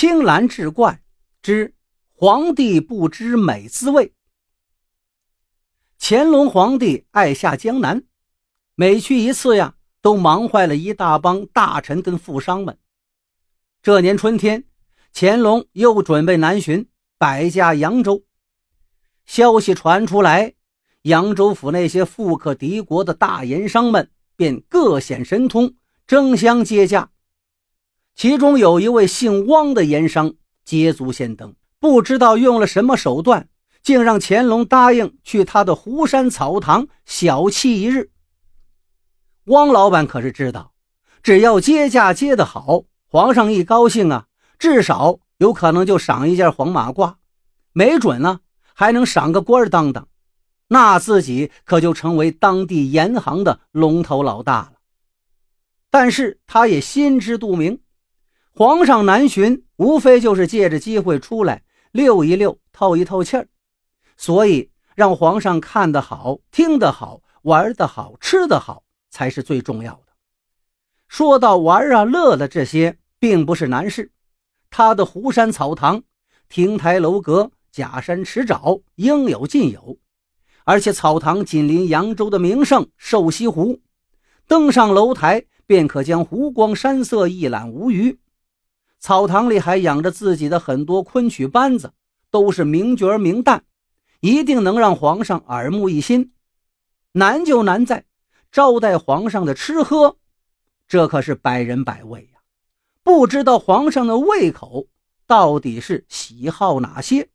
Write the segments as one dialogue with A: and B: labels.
A: 青蓝志怪之皇帝不知美滋味。乾隆皇帝爱下江南，每去一次呀，都忙坏了一大帮大臣跟富商们。这年春天，乾隆又准备南巡，百家扬州。消息传出来，扬州府那些富可敌国的大盐商们便各显神通，争相接驾。其中有一位姓汪的盐商捷足先登，不知道用了什么手段，竟让乾隆答应去他的湖山草堂小憩一日。汪老板可是知道，只要接驾接得好，皇上一高兴啊，至少有可能就赏一件黄马褂，没准呢。还能赏个官当当，那自己可就成为当地盐行的龙头老大了。但是他也心知肚明，皇上南巡无非就是借着机会出来溜一溜、透一透气儿，所以让皇上看得好、听得好、玩得好、吃得好才是最重要的。说到玩啊、乐的这些，并不是难事。他的湖山草堂、亭台楼阁。假山池沼应有尽有，而且草堂紧邻扬州的名胜瘦西湖，登上楼台便可将湖光山色一览无余。草堂里还养着自己的很多昆曲班子，都是名角名旦，一定能让皇上耳目一新。难就难在招待皇上的吃喝，这可是百人百味呀，不知道皇上的胃口到底是喜好哪些。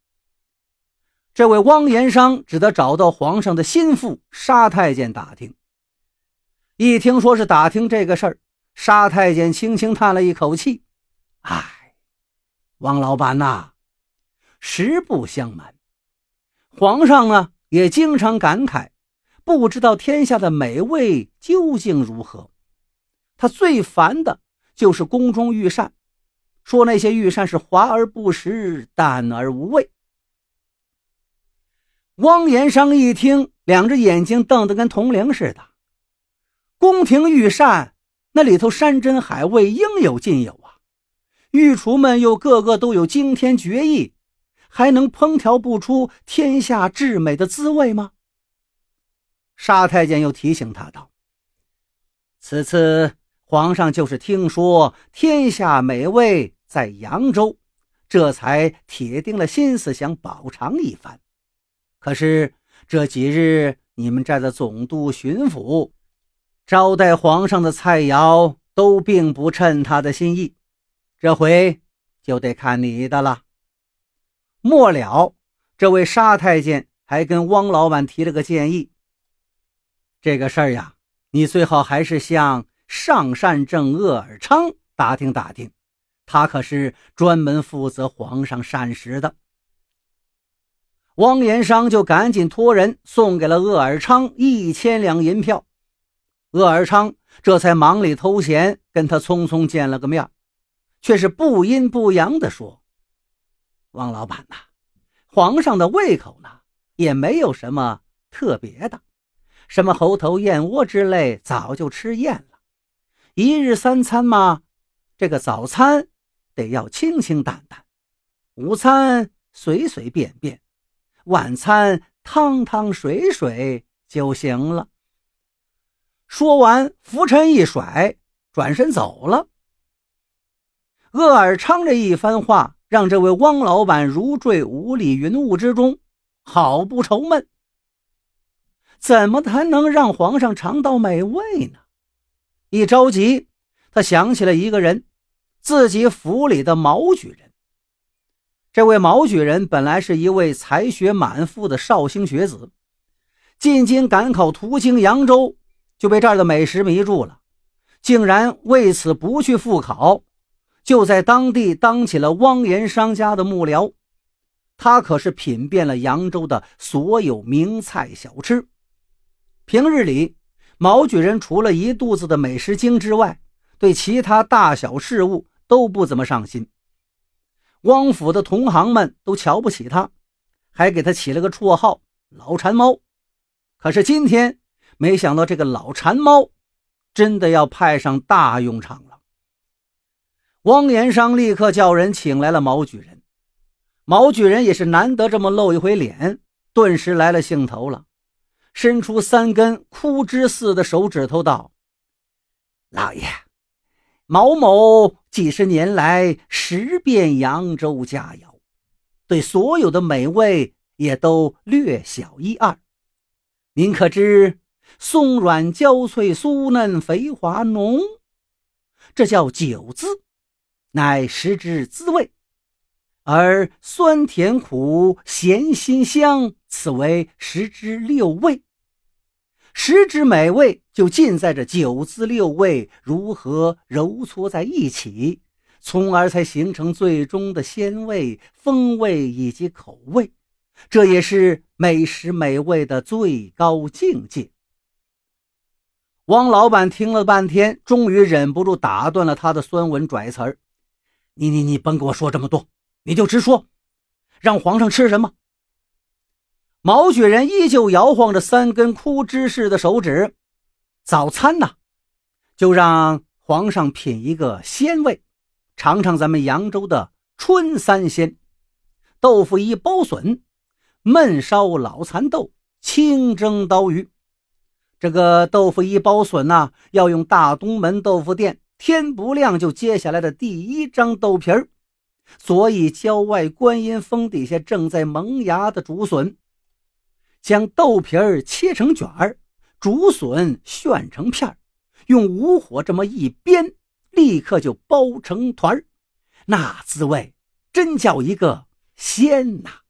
A: 这位汪延商只得找到皇上的心腹沙太监打听。一听说是打听这个事儿，沙太监轻轻叹了一口气：“唉，汪老板呐，实不相瞒，皇上呢也经常感慨，不知道天下的美味究竟如何。他最烦的就是宫中御膳，说那些御膳是华而不实，淡而无味。”汪延商一听，两只眼睛瞪得跟铜铃似的。宫廷御膳那里头山珍海味应有尽有，御厨们又个个都有惊天绝艺，还能烹调不出天下至美的滋味吗？沙太监又提醒他道：“此次皇上就是听说天下美味在扬州，这才铁定了心思想饱尝一番。”可是这几日你们这的总督、巡抚招待皇上的菜肴都并不称他的心意，这回就得看你的了。末了，这位沙太监还跟汪老板提了个建议：这个事儿呀，你最好还是向上善政鄂尔昌打听打听，他可是专门负责皇上膳食的。汪延商就赶紧托人送给了鄂尔昌一千两银票，鄂尔昌这才忙里偷闲跟他匆匆见了个面，却是不阴不阳地说：“王老板呐，皇上的胃口呢也没有什么特别的，什么猴头燕窝之类早就吃厌了。一日三餐嘛，这个早餐得要清清淡淡，午餐随随便便。”晚餐汤汤水水就行了。说完，拂尘一甩，转身走了。鄂尔昌这一番话，让这位汪老板如坠五里云雾之中，好不愁闷。怎么才能让皇上尝到美味呢？一着急，他想起了一个人，自己府里的毛举人。这位毛举人本来是一位才学满腹的绍兴学子，进京赶考途经扬州，就被这儿的美食迷住了，竟然为此不去复考，就在当地当起了汪言商家的幕僚。他可是品遍了扬州的所有名菜小吃。平日里，毛举人除了一肚子的美食经之外，对其他大小事务都不怎么上心。汪府的同行们都瞧不起他，还给他起了个绰号“老馋猫”。可是今天，没想到这个老馋猫真的要派上大用场了。汪延商立刻叫人请来了毛举人。毛举人也是难得这么露一回脸，顿时来了兴头了，伸出三根枯枝似的手指头道：“老爷，毛某几十年来食遍扬州佳肴，对所有的美味也都略晓一二。您可知松软焦脆、酥嫩肥滑浓，这叫九字，乃食之滋味。”而酸甜苦咸辛香，此为食之六味。食之美味就尽在这九滋六味如何揉搓在一起，从而才形成最终的鲜味、风味以及口味。这也是美食美味的最高境界。汪老板听了半天，终于忍不住打断了他的酸文拽词儿：“你你你，甭跟我说这么多。”你就直说，让皇上吃什么？毛举人依旧摇晃着三根枯枝似的手指。早餐呢，就让皇上品一个鲜味，尝尝咱们扬州的春三鲜：豆腐一包笋、焖烧老蚕豆、清蒸刀鱼。这个豆腐一包笋呢，要用大东门豆腐店天不亮就揭下来的第一张豆皮儿。所以，郊外观音峰底下正在萌芽的竹笋，将豆皮儿切成卷儿，竹笋旋成片儿，用武火这么一煸，立刻就包成团儿，那滋味真叫一个鲜呐！